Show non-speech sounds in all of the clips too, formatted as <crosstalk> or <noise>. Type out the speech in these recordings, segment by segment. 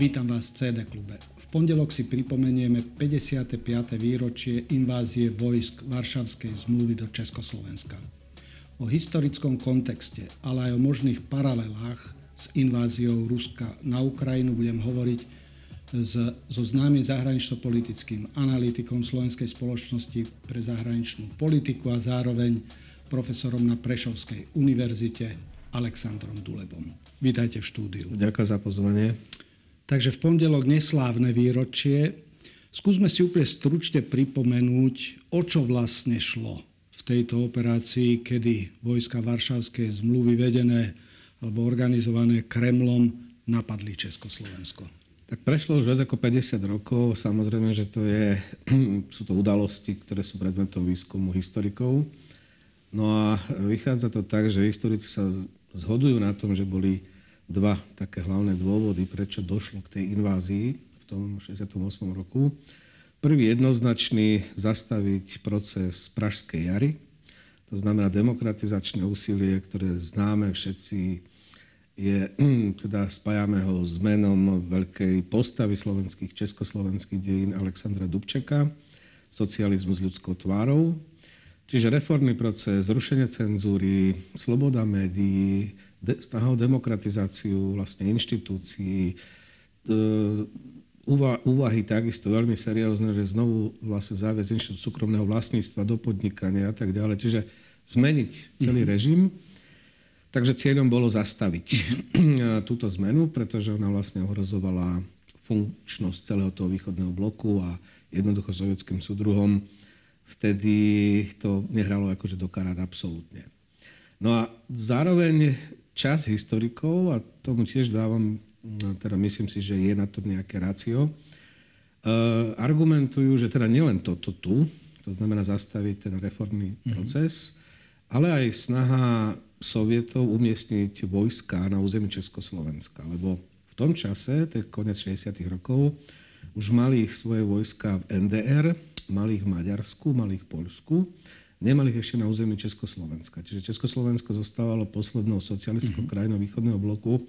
Vítam vás v CD klube. V pondelok si pripomenieme 55. výročie invázie vojsk Varšavskej zmluvy do Československa. O historickom kontexte, ale aj o možných paralelách s inváziou Ruska na Ukrajinu budem hovoriť s, so známym zahranično-politickým analytikom Slovenskej spoločnosti pre zahraničnú politiku a zároveň profesorom na Prešovskej univerzite Alexandrom Dulebom. Vítajte v štúdiu. Ďakujem za pozvanie. Takže v pondelok neslávne výročie. Skúsme si úplne stručne pripomenúť, o čo vlastne šlo v tejto operácii, kedy vojska Varšavskej zmluvy vedené alebo organizované Kremlom napadli Československo. Tak prešlo už viac ako 50 rokov. Samozrejme, že to je, <clears throat> sú to udalosti, ktoré sú predmetom výskumu historikov. No a vychádza to tak, že historici sa zhodujú na tom, že boli dva také hlavné dôvody, prečo došlo k tej invázii v tom 68. roku. Prvý jednoznačný zastaviť proces Pražskej jary, to znamená demokratizačné úsilie, ktoré známe všetci, je, <clears throat> teda spájame ho s menom veľkej postavy slovenských, československých dejín Alexandra Dubčeka, socializmus ľudskou tvárou, Čiže reformný proces, zrušenie cenzúry, sloboda médií, de, snaha o demokratizáciu vlastne inštitúcií, e, úvahy takisto veľmi seriózne, že znovu vlastne záviesť inštitút súkromného vlastníctva do podnikania a tak ďalej. Čiže zmeniť celý mm-hmm. režim. Takže cieľom bolo zastaviť <clears throat> túto zmenu, pretože ona vlastne ohrozovala funkčnosť celého toho východného bloku a jednoducho sovietským súdruhom vtedy to nehralo akože do karát absolútne. No a zároveň čas historikov, a tomu tiež dávam, no teda myslím si, že je na to nejaké rácio, uh, argumentujú, že teda nielen toto tu, to znamená zastaviť ten reformný mm-hmm. proces, ale aj snaha sovietov umiestniť vojska na území Československa. Lebo v tom čase, to je konec 60. rokov, už mali svoje vojska v NDR, mali ich v Maďarsku, mali ich v Polsku, nemali ešte na území Československa. Čiže Československo zostávalo poslednou socialistickou mm-hmm. krajinou východného bloku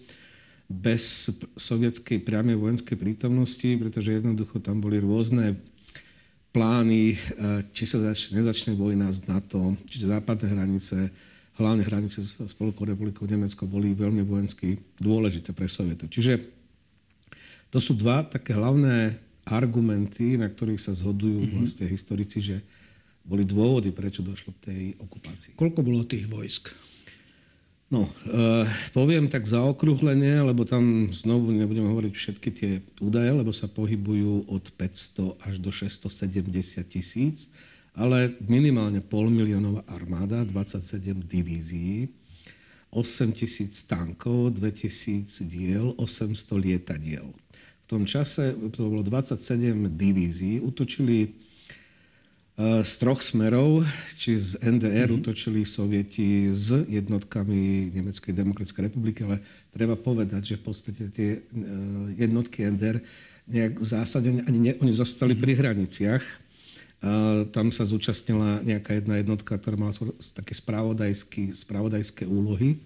bez sovietskej priamej vojenskej prítomnosti, pretože jednoducho tam boli rôzne plány, e, či sa začne, nezačne vojna z NATO, čiže západné hranice, hlavne hranice s Spolkovou republikou Nemecko boli veľmi vojensky dôležité pre Sovietov. Čiže to sú dva také hlavné argumenty, na ktorých sa zhodujú mm-hmm. vlastne historici, že boli dôvody, prečo došlo k tej okupácii. Koľko bolo tých vojsk? No, e, poviem tak zaokrúhlenie, lebo tam znovu nebudeme hovoriť všetky tie údaje, lebo sa pohybujú od 500 až do 670 tisíc, ale minimálne pol miliónová armáda, 27 divízií, 8 tisíc tankov, 2 tisíc diel, 800 lietadiel tom čase, to bolo 27 divízií, utočili z troch smerov, či z NDR mm-hmm. útočili sovieti s jednotkami Nemeckej demokratickej republiky, ale treba povedať, že v podstate tie e, jednotky NDR nejak zásadne ani ne, oni zostali mm-hmm. pri hraniciach. A tam sa zúčastnila nejaká jedna jednotka, ktorá mala také spravodajské úlohy.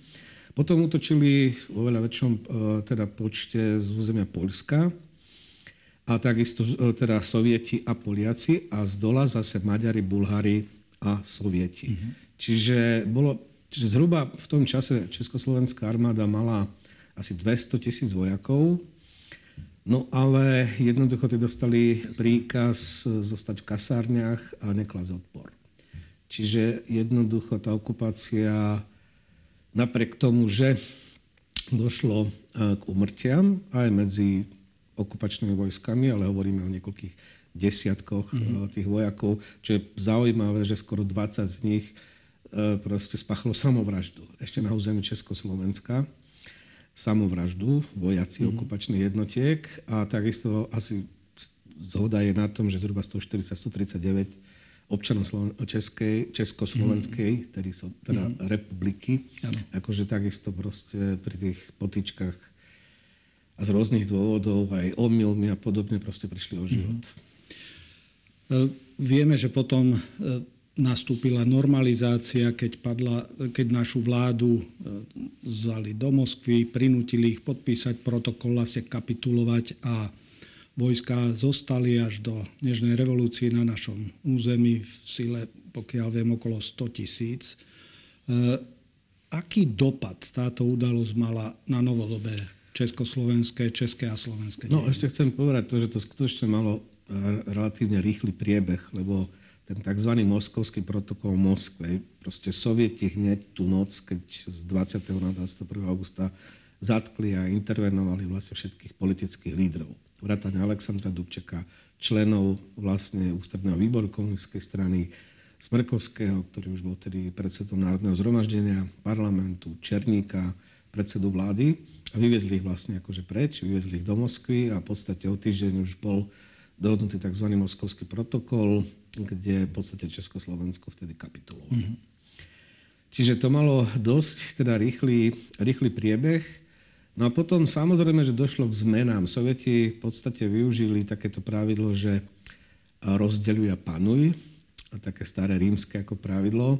Potom útočili vo veľa väčšom e, teda počte z územia Polska a takisto e, teda Sovieti a Poliaci a z dola zase Maďari, Bulhári a Sovieti. Mm-hmm. Čiže, bolo, čiže zhruba v tom čase Československá armáda mala asi 200 tisíc vojakov, no ale jednoducho tí dostali príkaz zostať v kasárniach a neklas odpor. Čiže jednoducho tá okupácia napriek tomu, že došlo e, k umrtiam aj medzi okupačnými vojskami, ale hovoríme o niekoľkých desiatkoch mm-hmm. tých vojakov, čo je zaujímavé, že skoro 20 z nich e, proste spáchalo samovraždu ešte na území Československa. Samovraždu, vojaci mm-hmm. okupačných jednotiek a takisto asi zhoda je na tom, že zhruba 140-139 občanov Českej, Československej, mm. tedy, teda mm. republiky. Ano. Akože takisto proste pri tých potičkách a z rôznych dôvodov, aj omylmi a podobne, proste prišli o život. Mm. Vieme, že potom e, nastúpila normalizácia, keď, padla, keď našu vládu e, vzali do Moskvy, prinútili ich podpísať protokol, vlastne kapitulovať a vojska zostali až do dnešnej revolúcie na našom území v sile, pokiaľ viem, okolo 100 tisíc. E, aký dopad táto udalosť mala na novodobé československé, české a slovenské No ešte chcem povedať to, že to skutočne malo relatívne rýchly priebeh, lebo ten tzv. moskovský protokol v Moskve. Proste sovieti hneď tú noc, keď z 20. na 21. augusta zatkli a intervenovali vlastne všetkých politických lídrov. Vrátane Alexandra Dubčeka, členov vlastne ústredného výboru komunistickej strany, Smrkovského, ktorý už bol tedy predsedom Národného zhromaždenia, parlamentu, Černíka, predsedu vlády a vyviezli ich vlastne akože preč, vyviezli ich do Moskvy a v podstate o týždeň už bol dohodnutý tzv. moskovský protokol, kde v podstate Československo vtedy kapitulovalo. Mm-hmm. Čiže to malo dosť teda rýchly, rýchly priebeh. No a potom samozrejme, že došlo k zmenám. Sovieti v podstate využili takéto pravidlo, že rozdeľuj a panuj, a také staré rímske ako pravidlo.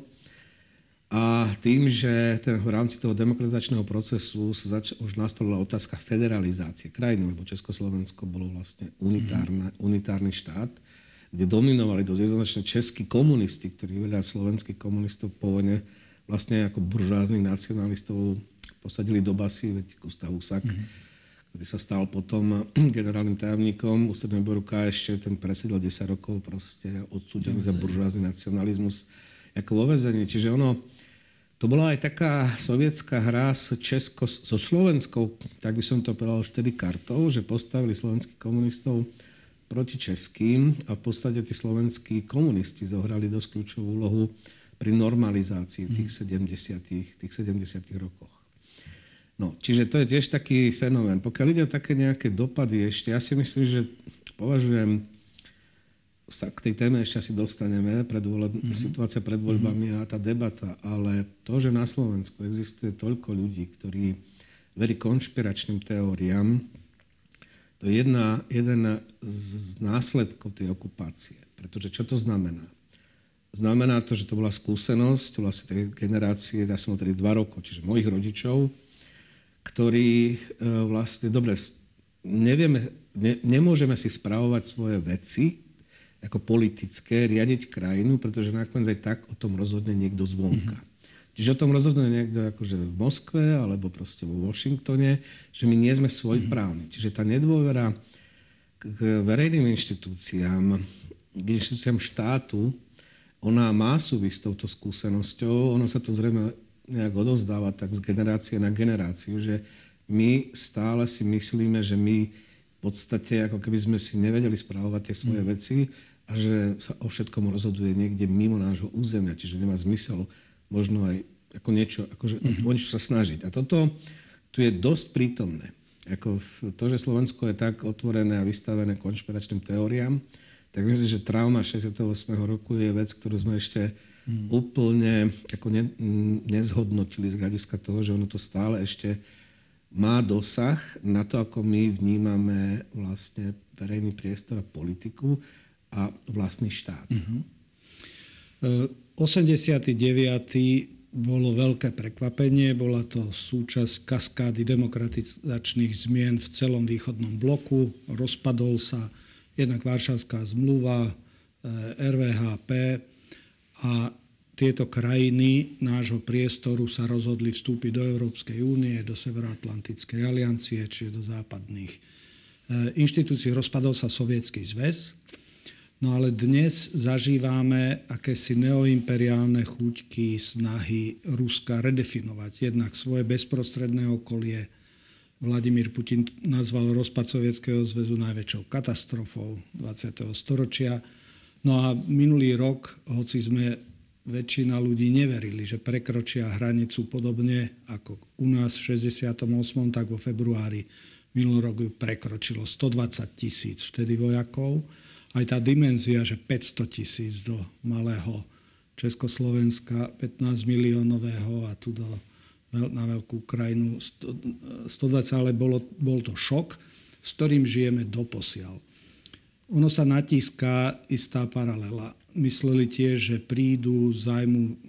A tým, že ten, v rámci toho demokratizačného procesu sa zač- už nastolila otázka federalizácie krajiny, lebo Československo bolo vlastne unitárne, unitárny štát, kde dominovali dosť jednoznačne českí komunisti, ktorí veľa slovenských komunistov po vojne vlastne ako buržáznych nacionalistov posadili do basy, veď Gustav Husak, mm-hmm. ktorý sa stal potom <clears throat> generálnym tajomníkom ústredného výboru KSČ, ten presedil 10 rokov proste odsúdený mm-hmm. za buržázny nacionalizmus ako vo vezení. Čiže ono, to bola aj taká sovietská hra s Česko, so Slovenskou, tak by som to povedal už vtedy kartou, že postavili slovenských komunistov proti českým a v podstate tí slovenskí komunisti zohrali dosť kľúčovú úlohu pri normalizácii tých 70. Mhm. Tých 70. rokoch. No, čiže to je tiež taký fenomén. Pokiaľ ide o také nejaké dopady ešte, ja si myslím, že považujem sa k tej téme ešte asi dostaneme, predvoleb, mm-hmm. situácia pred voľbami mm-hmm. a tá debata, ale to, že na Slovensku existuje toľko ľudí, ktorí verí konšpiračným teóriám, to je jedna, jeden z následkov tej okupácie. Pretože čo to znamená? Znamená to, že to bola skúsenosť vlastne tej generácie, ja som mal tedy dva rokov, čiže mojich rodičov, ktorí e, vlastne, dobre, nevieme, ne, nemôžeme si spravovať svoje veci, ako politické riadiť krajinu, pretože nakoniec aj tak o tom rozhodne niekto zvonka. Mm-hmm. Čiže o tom rozhodne niekto akože v Moskve alebo proste vo Washingtone, že my nie sme svojprávni. Mm-hmm. Čiže tá nedôvera k verejným inštitúciám, k inštitúciám štátu, ona má súvisť s touto skúsenosťou, ono sa to zrejme nejak odovzdáva tak z generácie na generáciu, že my stále si myslíme, že my v podstate ako keby sme si nevedeli správovať tie svoje mm. veci a že sa o všetkom rozhoduje niekde mimo nášho územia, čiže nemá zmysel možno aj ako niečo, akože mm-hmm. o niečo sa snažiť. A toto tu je dosť prítomné. Ako to, že Slovensko je tak otvorené a vystavené konšpiračným teóriám, tak myslím, že trauma 68. roku je vec, ktorú sme ešte mm. úplne ako ne, nezhodnotili z hľadiska toho, že ono to stále ešte má dosah na to, ako my vnímame vlastne verejný priestor a politiku a vlastný štát. Uh-huh. 89. bolo veľké prekvapenie, bola to súčasť kaskády demokratizačných zmien v celom východnom bloku. Rozpadol sa jednak Varšavská zmluva, e, RVHP a tieto krajiny nášho priestoru sa rozhodli vstúpiť do Európskej únie, do Severoatlantickej aliancie, čiže do západných e, inštitúcií. Rozpadol sa Sovietský zväz No ale dnes zažívame akési neoimperiálne chuťky, snahy Ruska redefinovať jednak svoje bezprostredné okolie. Vladimír Putin nazval rozpad Sovietskeho zväzu najväčšou katastrofou 20. storočia. No a minulý rok, hoci sme väčšina ľudí neverili, že prekročia hranicu podobne ako u nás v 68. tak vo februári minulý rok ju prekročilo 120 tisíc vtedy vojakov aj tá dimenzia, že 500 tisíc do malého Československa, 15 miliónového a tu do, na veľkú krajinu 120, ale bolo, bol to šok, s ktorým žijeme doposiaľ. ono sa natíska istá paralela. Mysleli tiež, že prídu, zájmu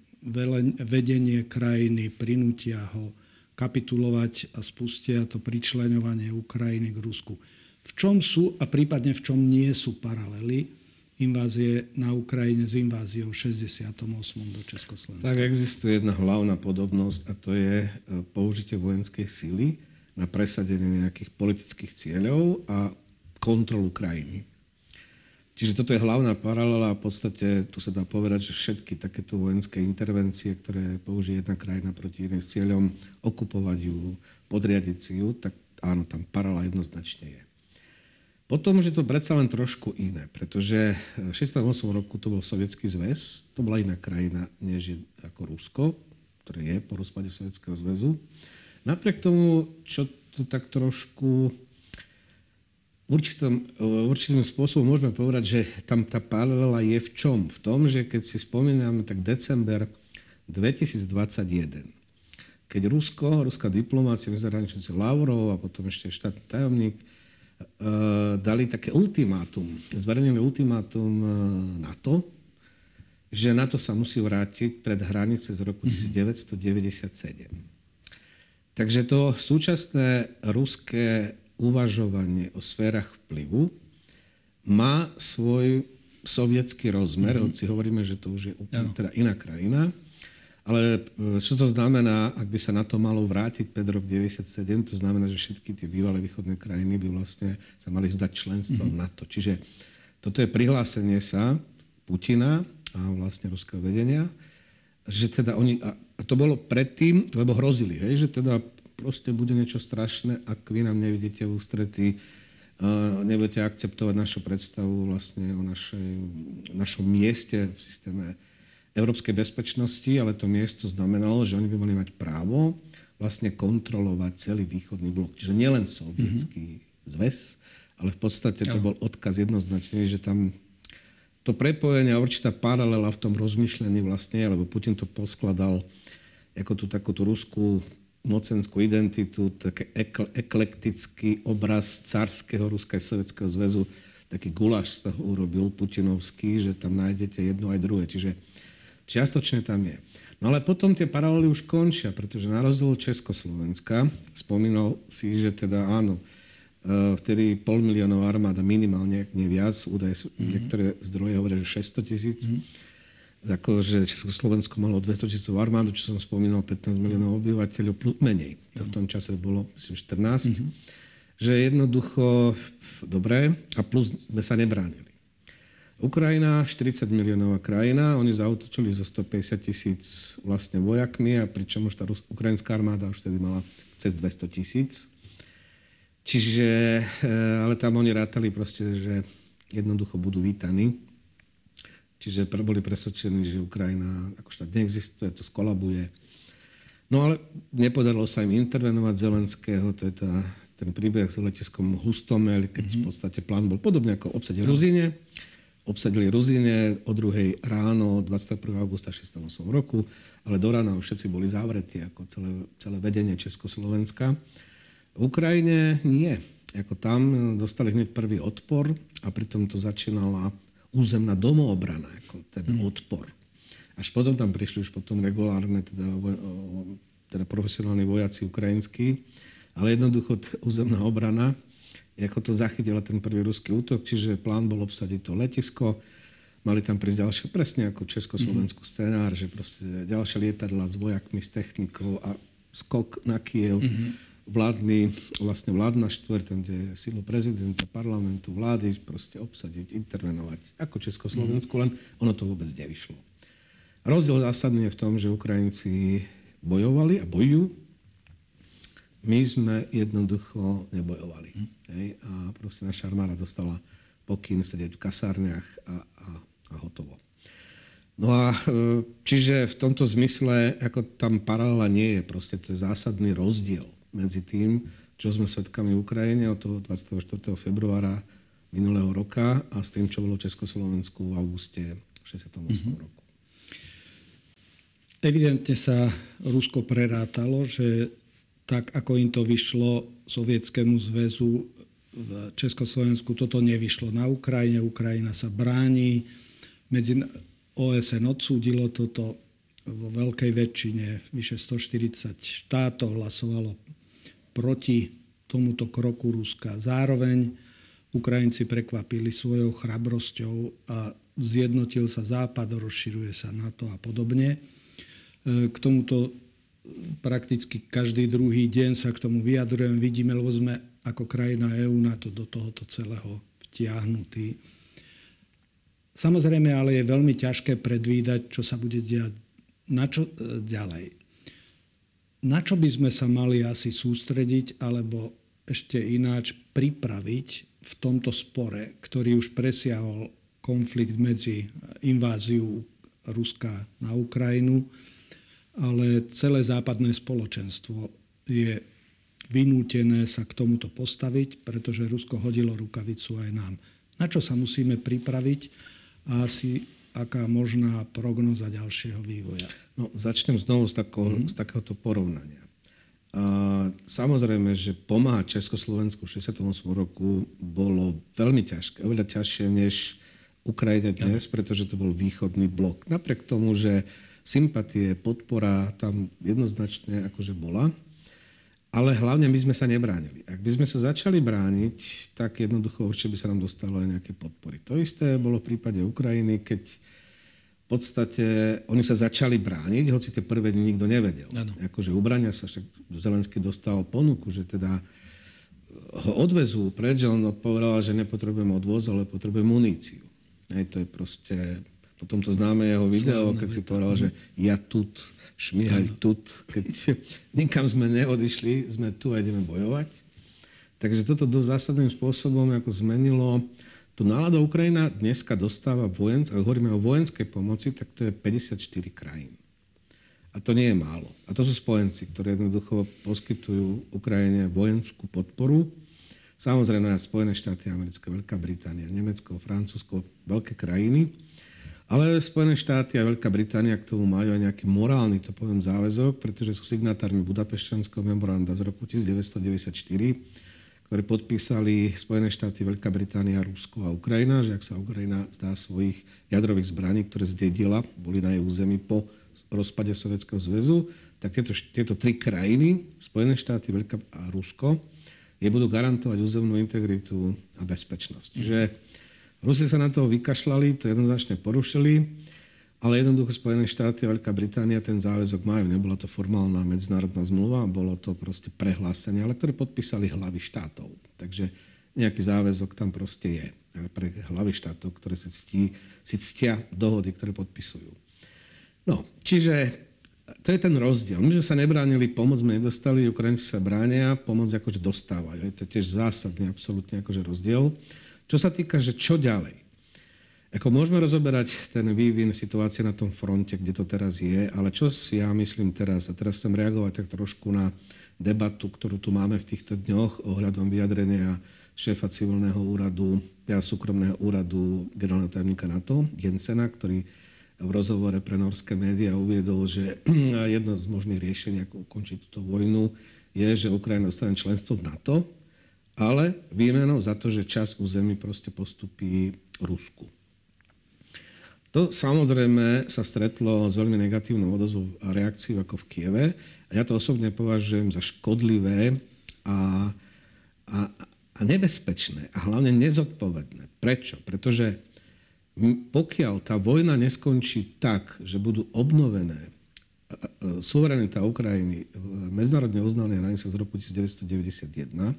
vedenie krajiny, prinútia ho kapitulovať a spustia to pričlenovanie Ukrajiny k Rusku. V čom sú a prípadne v čom nie sú paralely invázie na Ukrajine s inváziou 68. do Československa? Tak existuje jedna hlavná podobnosť a to je e, použitie vojenskej síly na presadenie nejakých politických cieľov a kontrolu krajiny. Čiže toto je hlavná paralela a v podstate tu sa dá povedať, že všetky takéto vojenské intervencie, ktoré použije jedna krajina proti inej s cieľom okupovať ju, podriadiť si ju, tak áno, tam paralela jednoznačne je. Potom už je to predsa len trošku iné, pretože v 68 roku to bol Sovietský zväz, to bola iná krajina, než je ako Rusko, ktoré je po rozpade Sovietskeho zväzu. Napriek tomu, čo to tak trošku určitom, určitým spôsobom môžeme povedať, že tam tá paralela je v čom? V tom, že keď si spomíname, tak december 2021, keď Rusko, ruská diplomácia, zahraničníci Lavrov a potom ešte štátny tajomník dali také ultimátum, zverejnili ultimátum uh, na to, že NATO sa musí vrátiť pred hranice z roku 1997. Takže to súčasné ruské uvažovanie o sférach vplyvu má svoj sovietský rozmer, mm-hmm. hoci hovoríme, že to už je úplne teda iná krajina. Ale e, čo to znamená, ak by sa na to malo vrátiť pred rok 97, to znamená, že všetky tie bývalé východné krajiny by vlastne sa mali zdať členstvo mm-hmm. NATO. Čiže toto je prihlásenie sa Putina a vlastne ruského vedenia, že teda oni, a to bolo predtým, lebo hrozili, hej, že teda proste bude niečo strašné, ak vy nám nevidíte v ústretí, nebudete akceptovať našu predstavu vlastne o našej, našom mieste v systéme európskej bezpečnosti, ale to miesto znamenalo, že oni by mali mať právo vlastne kontrolovať celý východný blok. Čiže nielen sovietský mm-hmm. zväz, ale v podstate to bol odkaz jednoznačný, že tam to prepojenie a určitá paralela v tom rozmýšľaní vlastne, lebo Putin to poskladal ako tú takúto ruskú mocenskú identitu, taký eklektický obraz carského Ruska a Sovjetského zväzu, taký guláš z toho urobil Putinovský, že tam nájdete jedno aj druhé. Čiže čiastočne tam je. No ale potom tie paralely už končia, pretože na rozdiel Československa, spomínal si, že teda áno, e, vtedy pol miliónov armáda minimálne, nie viac, údaje sú, mm-hmm. niektoré zdroje hovoria, že 600 tisíc. Mm-hmm ako, že Československo malo 200 tisícov armádu, čo som spomínal, 15 miliónov obyvateľov, plus menej. To v tom čase bolo, myslím, 14. Mm-hmm. Že jednoducho, dobre, a plus sme sa nebránili. Ukrajina, 40 miliónová krajina, oni zautočili zo 150 tisíc vlastne vojakmi, a pričom už tá ukrajinská armáda už tedy mala cez 200 tisíc. Čiže, eh, ale tam oni rátali proste, že jednoducho budú vítaní Čiže boli presvedčení, že Ukrajina ako štát neexistuje, to skolabuje. No ale nepodarilo sa im intervenovať Zelenského, to je tá, ten príbeh s letiskom Hustomel, keď mm-hmm. v podstate plán bol podobne ako obsadiť no. Obsadili Ruzíne o druhej ráno 21. augusta 68 roku, ale do rána už všetci boli zavretí, ako celé, celé vedenie Československa. V Ukrajine nie. Ako tam dostali hneď prvý odpor a pritom to začínala územná domoobrana, ako ten mm. odpor. Až potom tam prišli už potom regulárne, teda, teda profesionálni vojaci ukrajinskí, ale jednoducho územná obrana, ako to zachytila ten prvý ruský útok, čiže plán bol obsadiť to letisko, mali tam prísť ďalšie, presne ako československú mm-hmm. scenár, že proste ďalšie lietadla s vojakmi, s technikou a skok na Kiev. Mm-hmm vládny, vlastne vládna štvrť, tam, kde je silu prezidenta, parlamentu, vlády, proste obsadiť, intervenovať, ako Československu, mm. len ono to vôbec nevyšlo. Rozdiel zásadný je v tom, že Ukrajinci bojovali a bojujú. My sme jednoducho nebojovali. Hej? A proste naša armáda dostala pokyn sedieť v kasárniach a, a, a hotovo. No a e, čiže v tomto zmysle, ako tam paralela nie je, proste to je zásadný rozdiel medzi tým, čo sme svedkami v Ukrajine od toho 24. februára minulého roka a s tým, čo bolo v Československu v auguste 68. Mm-hmm. roku. Evidentne sa Rusko prerátalo, že tak, ako im to vyšlo Sovietskému zväzu v Československu toto nevyšlo na Ukrajine. Ukrajina sa bráni. Medzi OSN odsúdilo toto vo veľkej väčšine. Vyše 140 štátov hlasovalo proti tomuto kroku Ruska. Zároveň Ukrajinci prekvapili svojou chrabrosťou a zjednotil sa Západ, rozširuje sa NATO a podobne. E, k tomuto prakticky každý druhý deň sa k tomu vyjadrujem. Vidíme, lebo sme ako krajina EÚ na to do tohoto celého vtiahnutí. Samozrejme, ale je veľmi ťažké predvídať, čo sa bude diať na čo e, ďalej. Na čo by sme sa mali asi sústrediť, alebo ešte ináč pripraviť v tomto spore, ktorý už presiahol konflikt medzi inváziu Ruska na Ukrajinu, ale celé západné spoločenstvo je vynútené sa k tomuto postaviť, pretože Rusko hodilo rukavicu aj nám. Na čo sa musíme pripraviť a asi aká možná prognoza ďalšieho vývoja? No, začnem znovu z, tako, mm-hmm. z takéhoto porovnania. A, samozrejme, že pomáhať Československu v 68 roku bolo veľmi ťažké, oveľa ťažšie než Ukrajine dnes, pretože to bol východný blok. Napriek tomu, že sympatie, podpora tam jednoznačne akože bola. Ale hlavne my sme sa nebránili. Ak by sme sa začali brániť, tak jednoducho určite by sa nám dostalo aj nejaké podpory. To isté bolo v prípade Ukrajiny, keď v podstate oni sa začali brániť, hoci tie prvé dni nikto nevedel. Ano. Akože ubrania sa, však Zelenský dostal ponuku, že teda ho odvezú preč, on odpovedal, že nepotrebujem odvoz, ale potrebujem muníciu. Hej, to je proste potom to známe jeho video, keď si povedal, že ja tut, šmihaj tut. Keď nikam sme neodišli, sme tu a ideme bojovať. Takže toto dosť zásadným spôsobom ako zmenilo tú náladu. Ukrajina dneska dostáva vojensk, ak hovoríme o vojenskej pomoci, tak to je 54 krajín. A to nie je málo. A to sú spojenci, ktorí jednoducho poskytujú Ukrajine vojenskú podporu. Samozrejme aj Spojené štáty americké, Veľká Británia, Nemecko, Francúzsko, veľké krajiny. Ale Spojené štáty a Veľká Británia k tomu majú aj nejaký morálny, to poviem, záväzok, pretože sú signatármi Budapešťanského memoranda z roku 1994, ktoré podpísali Spojené štáty, Veľká Británia, Rusko a Ukrajina, že ak sa Ukrajina zdá svojich jadrových zbraní, ktoré zdedila, boli na jej území po rozpade Sovjetského zväzu, tak tieto, tieto tri krajiny, Spojené štáty, Veľká a Rusko, je budú garantovať územnú integritu a bezpečnosť. Mm. Rusi sa na to vykašľali, to jednoznačne porušili, ale jednoducho Spojené štáty a Veľká Británia ten záväzok majú. Nebola to formálna medzinárodná zmluva, bolo to proste prehlásenie, ale ktoré podpísali hlavy štátov. Takže nejaký záväzok tam proste je pre hlavy štátov, ktoré si, ctí, si ctia dohody, ktoré podpisujú. No, čiže to je ten rozdiel. My sme sa nebránili, pomoc sme nedostali, Ukrajinci sa bránia, pomoc akože dostávajú. Je to tiež zásadný, absolútne akože rozdiel. Čo sa týka, že čo ďalej? Ako môžeme rozoberať ten vývin situácie na tom fronte, kde to teraz je, ale čo si ja myslím teraz, a teraz chcem reagovať tak trošku na debatu, ktorú tu máme v týchto dňoch ohľadom vyjadrenia šéfa civilného úradu, ja súkromného úradu generálneho tajomníka NATO, Jensena, ktorý v rozhovore pre norské médiá uviedol, že <clears throat> jedno z možných riešení, ako ukončiť túto vojnu, je, že Ukrajina dostane členstvo v NATO, ale výmenou za to, že čas území proste postupí Rusku. To samozrejme sa stretlo s veľmi negatívnou odozvou a reakciou ako v Kieve. A ja to osobne považujem za škodlivé a, a, a nebezpečné a hlavne nezodpovedné. Prečo? Pretože pokiaľ tá vojna neskončí tak, že budú obnovené suverenita Ukrajiny v medzinárodne uznanej hranice z roku 1991,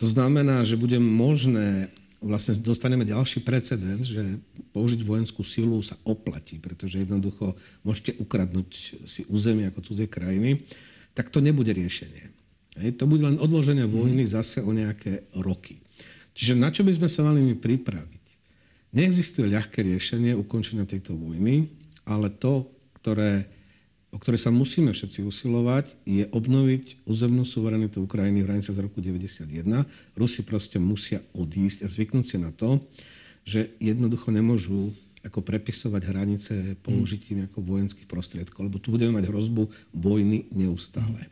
to znamená, že bude možné, vlastne dostaneme ďalší precedens, že použiť vojenskú silu sa oplatí, pretože jednoducho môžete ukradnúť si územie ako cudzie krajiny, tak to nebude riešenie. Hej, to bude len odloženie mhm. vojny zase o nejaké roky. Čiže na čo by sme sa mali my pripraviť? Neexistuje ľahké riešenie ukončenia tejto vojny, ale to, ktoré o ktoré sa musíme všetci usilovať, je obnoviť územnú suverenitu Ukrajiny v hranice z roku 1991. Rusi proste musia odísť a zvyknúť si na to, že jednoducho nemôžu ako prepisovať hranice použitím ako vojenských prostriedkov, lebo tu budeme mať hrozbu vojny neustále.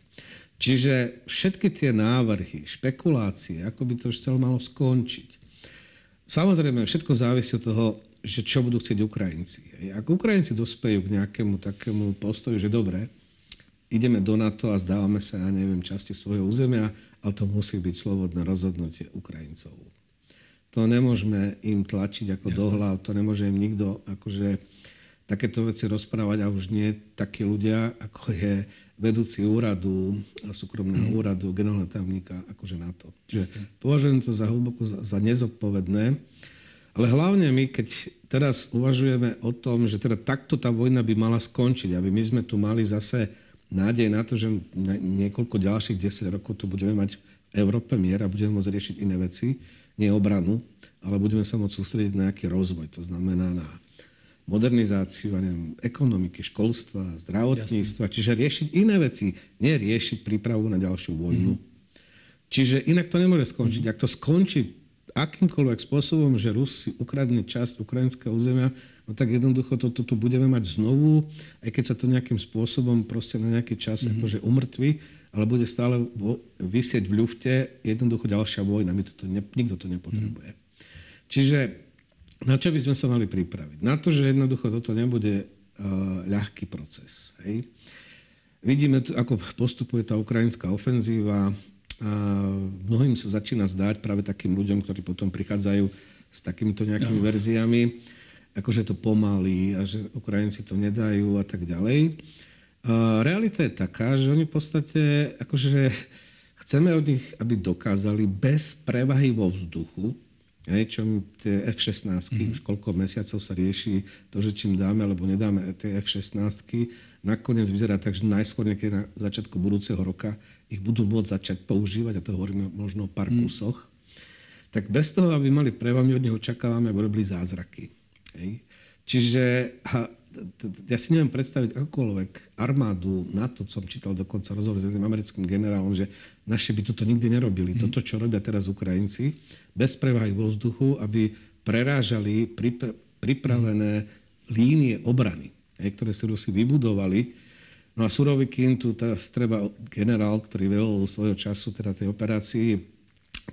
Čiže všetky tie návrhy, špekulácie, ako by to už celé malo skončiť. Samozrejme, všetko závisí od toho, že čo budú chcieť Ukrajinci. Ak Ukrajinci dospejú k nejakému takému postoju, že dobre, ideme do NATO a zdávame sa, ja neviem, časti svojho územia, ale to musí byť slobodné rozhodnutie Ukrajincov. To nemôžeme im tlačiť ako Jasne. do hlav, to nemôže im nikto akože takéto veci rozprávať a už nie takí ľudia, ako je vedúci úradu, súkromného mm. úradu, generálneho tajomníka, akože na to. Čiže považujem to za hlboko za, za nezodpovedné. Ale hlavne my, keď teraz uvažujeme o tom, že teda takto tá vojna by mala skončiť, aby my sme tu mali zase nádej na to, že niekoľko ďalších 10 rokov tu budeme mať v Európe mier a budeme môcť riešiť iné veci, nie obranu, ale budeme sa môcť sústrediť na nejaký rozvoj. To znamená na modernizáciu neviem, ekonomiky, školstva, zdravotníctva, Jasne. čiže riešiť iné veci, nie riešiť prípravu na ďalšiu vojnu. Mm-hmm. Čiže inak to nemôže skončiť. Mm-hmm. Ak to skončí akýmkoľvek spôsobom, že Rusi ukradne časť ukrajinského územia, no tak jednoducho toto to, to budeme mať znovu, aj keď sa to nejakým spôsobom proste na nejaký čas mm-hmm. akože umrtví, ale bude stále vo, vysieť v ľufte jednoducho ďalšia vojna. My to ne, nikto to nepotrebuje. Mm-hmm. Čiže na čo by sme sa mali pripraviť? Na to, že jednoducho toto nebude uh, ľahký proces. Hej? Vidíme, tu, ako postupuje tá ukrajinská ofenzíva. A mnohým sa začína zdať práve takým ľuďom, ktorí potom prichádzajú s takýmito nejakými no. verziami, akože to pomalí a že Ukrajinci to nedajú a tak ďalej. A realita je taká, že oni v podstate, akože chceme od nich, aby dokázali bez prevahy vo vzduchu, Hej, čo tie F-16, mm-hmm. už koľko mesiacov sa rieši to, že čím dáme alebo nedáme tie F-16, nakoniec vyzerá tak, že najskôr niekedy na začiatku budúceho roka ich budú môcť začať používať, a to hovoríme možno o pár mm. kusoch, tak bez toho, aby mali prevami, od neho očakávame, aby robili zázraky. Hej. Čiže ja si neviem predstaviť akúkoľvek armádu na to, som čítal dokonca rozhovor s jedným americkým generálom, že naši by toto nikdy nerobili. Mm. Toto, čo robia teraz Ukrajinci, bez prevahy vo vzduchu, aby prerážali pripra- pripravené mm. línie obrany, aj, ktoré si Rusi vybudovali. No a Surovikin, tu treba generál, ktorý vedel svojho času teda tej operácii,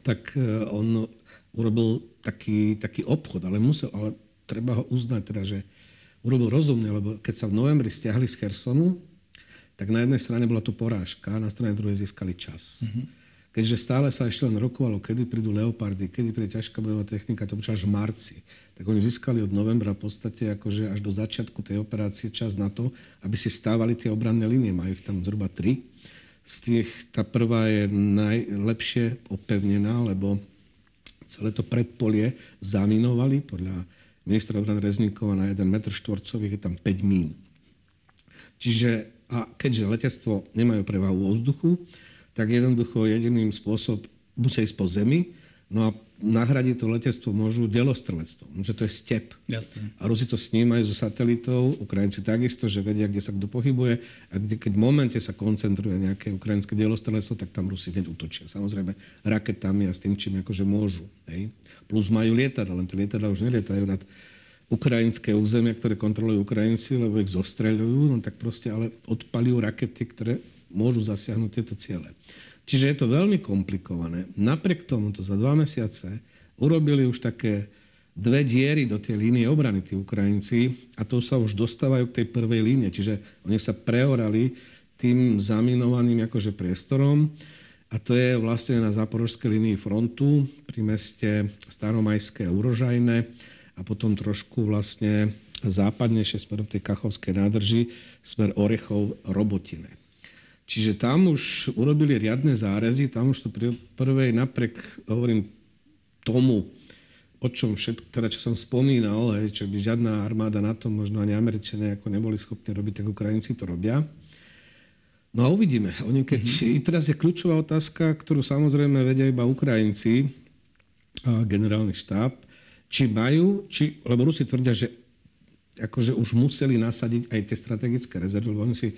tak e, on urobil taký, taký obchod, ale musel, ale treba ho uznať teda, že urobil rozumne, lebo keď sa v novembri stiahli z Chersonu, tak na jednej strane bola tu porážka, a na strane druhej získali čas. Mm-hmm. Keďže stále sa ešte len rokovalo, kedy prídu leopardy, kedy príde ťažká bojová technika, to až v marci. Tak oni získali od novembra v podstate akože až do začiatku tej operácie čas na to, aby si stávali tie obranné línie. Majú ich tam zhruba tri. Z tých tá prvá je najlepšie opevnená, lebo celé to predpolie zaminovali podľa ministra obrany Rezníkova na 1 m štvorcových je tam 5 mín. Čiže a keďže letectvo nemajú prevahu vo vzduchu, tak jednoducho jediným spôsob musia ísť po zemi, no a nahradiť to letectvo môžu delostrelectvom, že to je step. Jasne. A Rusi to snímajú zo satelitov, Ukrajinci takisto, že vedia, kde sa kto pohybuje a kde, keď v momente sa koncentruje nejaké ukrajinské delostrelectvo, tak tam Rusi hneď útočia. Samozrejme raketami a s tým, čím akože môžu. Hej. Plus majú lietadla, len tie lietadla už nelietajú nad ukrajinské územie, ktoré kontrolujú Ukrajinci, lebo ich zostreľujú, no tak proste ale odpalujú rakety, ktoré môžu zasiahnuť tieto ciele. Čiže je to veľmi komplikované. Napriek tomu to za dva mesiace urobili už také dve diery do tej línie obrany tí Ukrajinci a to sa už dostávajú k tej prvej línie. Čiže oni sa preorali tým zaminovaným akože priestorom a to je vlastne na záporožskej línii frontu pri meste Staromajské a Urožajné a potom trošku vlastne západnejšie smerom tej Kachovskej nádrži, smer Orechov Robotine. Čiže tam už urobili riadne zárezy, tam už to pri prvej napriek, hovorím, tomu, o čom všetko, teda čo som spomínal, hej, čo by žiadna armáda na to, možno ani Američania ako neboli schopní robiť, tak Ukrajinci to robia. No a uvidíme. Oni keď, mm-hmm. Teraz je kľúčová otázka, ktorú samozrejme vedia iba Ukrajinci, a generálny štáb, či majú, či, lebo Rusi tvrdia, že akože už museli nasadiť aj tie strategické rezervy, lebo oni si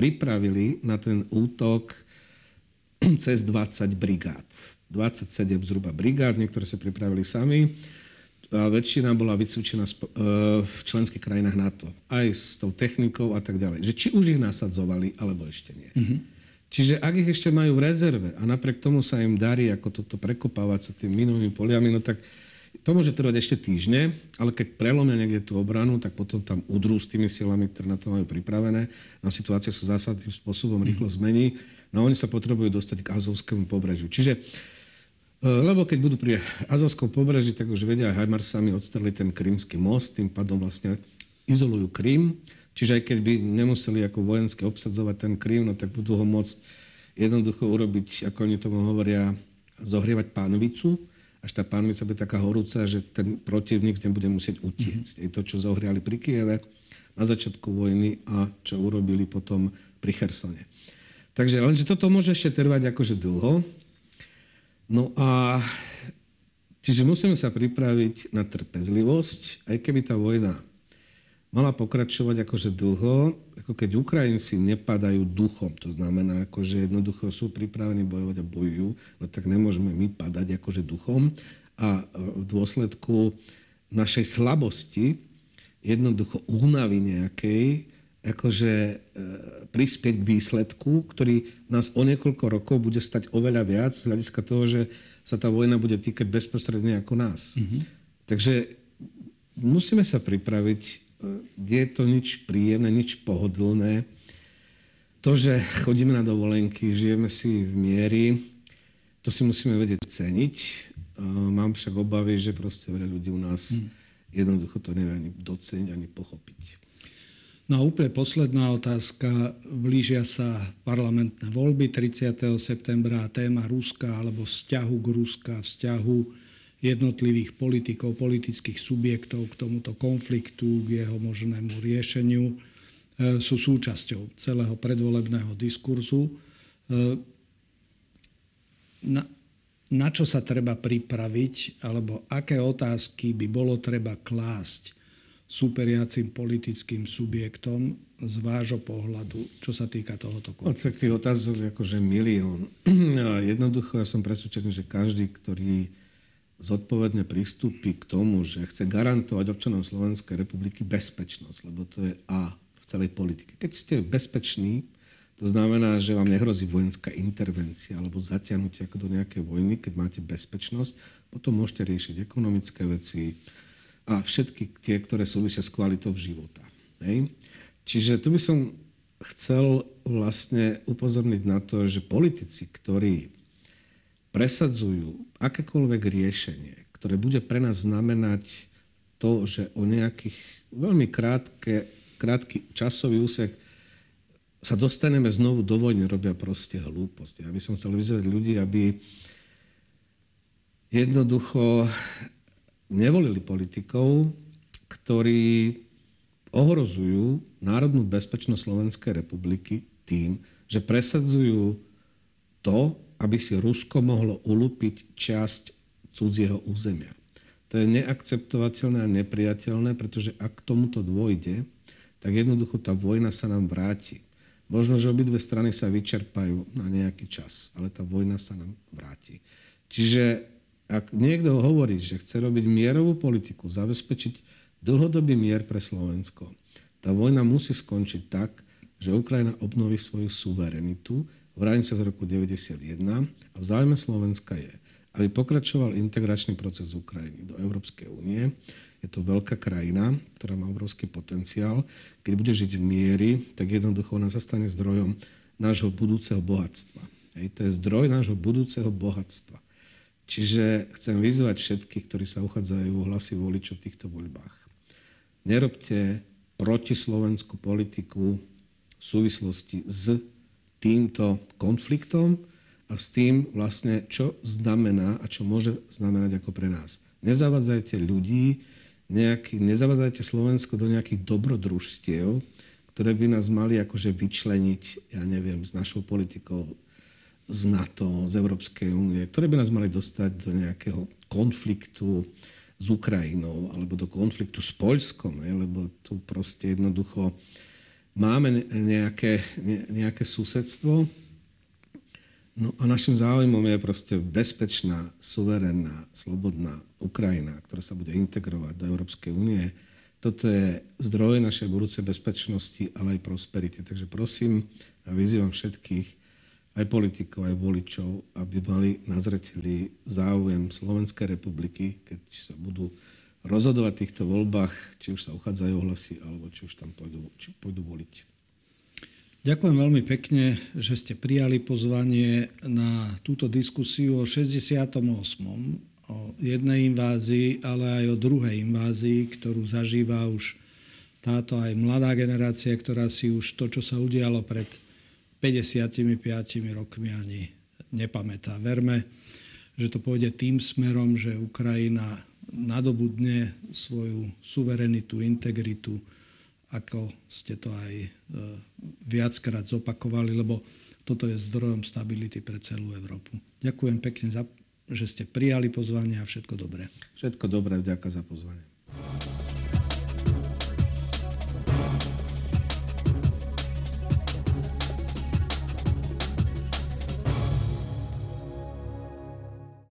pripravili na ten útok <clears throat> cez 20 brigád. 27 zhruba brigád, niektoré sa pripravili sami a väčšina bola vycvičená e, v členských krajinách NATO. Aj s tou technikou a tak ďalej. Že či už ich nasadzovali, alebo ešte nie. Mm-hmm. Čiže ak ich ešte majú v rezerve a napriek tomu sa im darí ako toto prekopávať sa tým minovými poliami, no tak to môže trvať ešte týždne, ale keď prelomia niekde tú obranu, tak potom tam udrú s tými silami, ktoré na to majú pripravené. No situácia sa zásadným spôsobom rýchlo zmení. No oni sa potrebujú dostať k Azovskému pobrežiu. Čiže e, lebo keď budú pri Azovskom pobreží, tak už vedia aj Hajmarsami odstreliť ten krímsky most, tým pádom vlastne izolujú Krím. Čiže aj keď by nemuseli ako vojenské obsadzovať ten Krím, no tak budú ho môcť jednoducho urobiť, ako oni tomu hovoria, zohrievať pánvicu, až tá pánvica bude taká horúca, že ten protivník nebude musieť utiecť. Mm-hmm. Je to, čo zohriali pri Kieve na začiatku vojny a čo urobili potom pri Chersone. Takže lenže toto môže ešte trvať akože dlho. No a čiže musíme sa pripraviť na trpezlivosť, aj keby tá vojna mala pokračovať akože dlho, ako keď Ukrajinci nepadajú duchom, to znamená, akože jednoducho sú pripravení bojovať a bojujú, no tak nemôžeme my padať akože duchom a v dôsledku našej slabosti, jednoducho únavy nejakej, akože e, prispieť k výsledku, ktorý nás o niekoľko rokov bude stať oveľa viac z hľadiska toho, že sa tá vojna bude týkať bezprostredne ako nás. Mm-hmm. Takže musíme sa pripraviť je to nič príjemné, nič pohodlné. To, že chodíme na dovolenky, žijeme si v miery, to si musíme vedieť ceniť. Mám však obavy, že proste veľa ľudí u nás hmm. jednoducho to nevie ani doceniť, ani pochopiť. No a úplne posledná otázka. Blížia sa parlamentné voľby 30. septembra a téma Ruska alebo vzťahu k Ruska, vzťahu jednotlivých politikov, politických subjektov k tomuto konfliktu, k jeho možnému riešeniu, e, sú súčasťou celého predvolebného diskurzu. E, na, na čo sa treba pripraviť, alebo aké otázky by bolo treba klásť superiacim politickým subjektom z vášho pohľadu, čo sa týka tohoto konfliktu? No, tak tých otázok akože milión. <clears throat> Jednoducho ja som presvedčený, že každý, ktorý zodpovedne pristúpi k tomu, že chce garantovať občanom Slovenskej republiky bezpečnosť, lebo to je A v celej politike. Keď ste bezpeční, to znamená, že vám nehrozí vojenská intervencia alebo zatiahnutie ako do nejakej vojny, keď máte bezpečnosť, potom môžete riešiť ekonomické veci a všetky tie, ktoré súvisia s kvalitou života. Hej? Čiže tu by som chcel vlastne upozorniť na to, že politici, ktorí presadzujú akékoľvek riešenie, ktoré bude pre nás znamenať to, že o nejakých veľmi krátke, krátky časový úsek sa dostaneme znovu do vojny, robia proste hlúposť. Ja by som chcel vyzvať ľudí, aby jednoducho nevolili politikov, ktorí ohrozujú národnú bezpečnosť Slovenskej republiky tým, že presadzujú to, aby si Rusko mohlo ulúpiť časť cudzieho územia. To je neakceptovateľné a nepriateľné, pretože ak k tomuto dôjde, tak jednoducho tá vojna sa nám vráti. Možno, že obidve strany sa vyčerpajú na nejaký čas, ale tá vojna sa nám vráti. Čiže ak niekto hovorí, že chce robiť mierovú politiku, zabezpečiť dlhodobý mier pre Slovensko, tá vojna musí skončiť tak, že Ukrajina obnoví svoju suverenitu v hranice z roku 1991 a v záujme Slovenska je, aby pokračoval integračný proces Ukrajiny do Európskej únie. Je to veľká krajina, ktorá má obrovský potenciál. Keď bude žiť v miery, tak jednoducho ona sa stane zdrojom nášho budúceho bohatstva. Hej, to je zdroj nášho budúceho bohatstva. Čiže chcem vyzvať všetkých, ktorí sa uchádzajú o hlasy voličov v týchto voľbách. Nerobte protislovenskú politiku v súvislosti s týmto konfliktom a s tým vlastne, čo znamená a čo môže znamenať ako pre nás. Nezavadzajte ľudí, nejaký, nezavadzajte Slovensko do nejakých dobrodružstiev, ktoré by nás mali akože vyčleniť, ja neviem, s našou politikou z NATO, z Európskej únie, ktoré by nás mali dostať do nejakého konfliktu s Ukrajinou alebo do konfliktu s Poľskom, lebo tu proste jednoducho máme nejaké, nejaké susedstvo, no a našim záujmom je proste bezpečná, suverénna, slobodná Ukrajina, ktorá sa bude integrovať do Európskej únie. Toto je zdroj našej budúcej bezpečnosti, ale aj prosperity. Takže prosím a vyzývam všetkých, aj politikov, aj voličov, aby mali na záujem Slovenskej republiky, keď sa budú rozhodovať v týchto voľbách, či už sa uchádzajú hlasy, alebo či už tam pôjdu, či pôjdu voliť. Ďakujem veľmi pekne, že ste prijali pozvanie na túto diskusiu o 68. o jednej invázii, ale aj o druhej invázii, ktorú zažíva už táto aj mladá generácia, ktorá si už to, čo sa udialo pred 55 rokmi ani nepamätá. Verme, že to pôjde tým smerom, že Ukrajina nadobudne svoju suverenitu, integritu, ako ste to aj e, viackrát zopakovali, lebo toto je zdrojom stability pre celú Európu. Ďakujem pekne, za, že ste prijali pozvanie a všetko dobré. Všetko dobré, vďaka za pozvanie.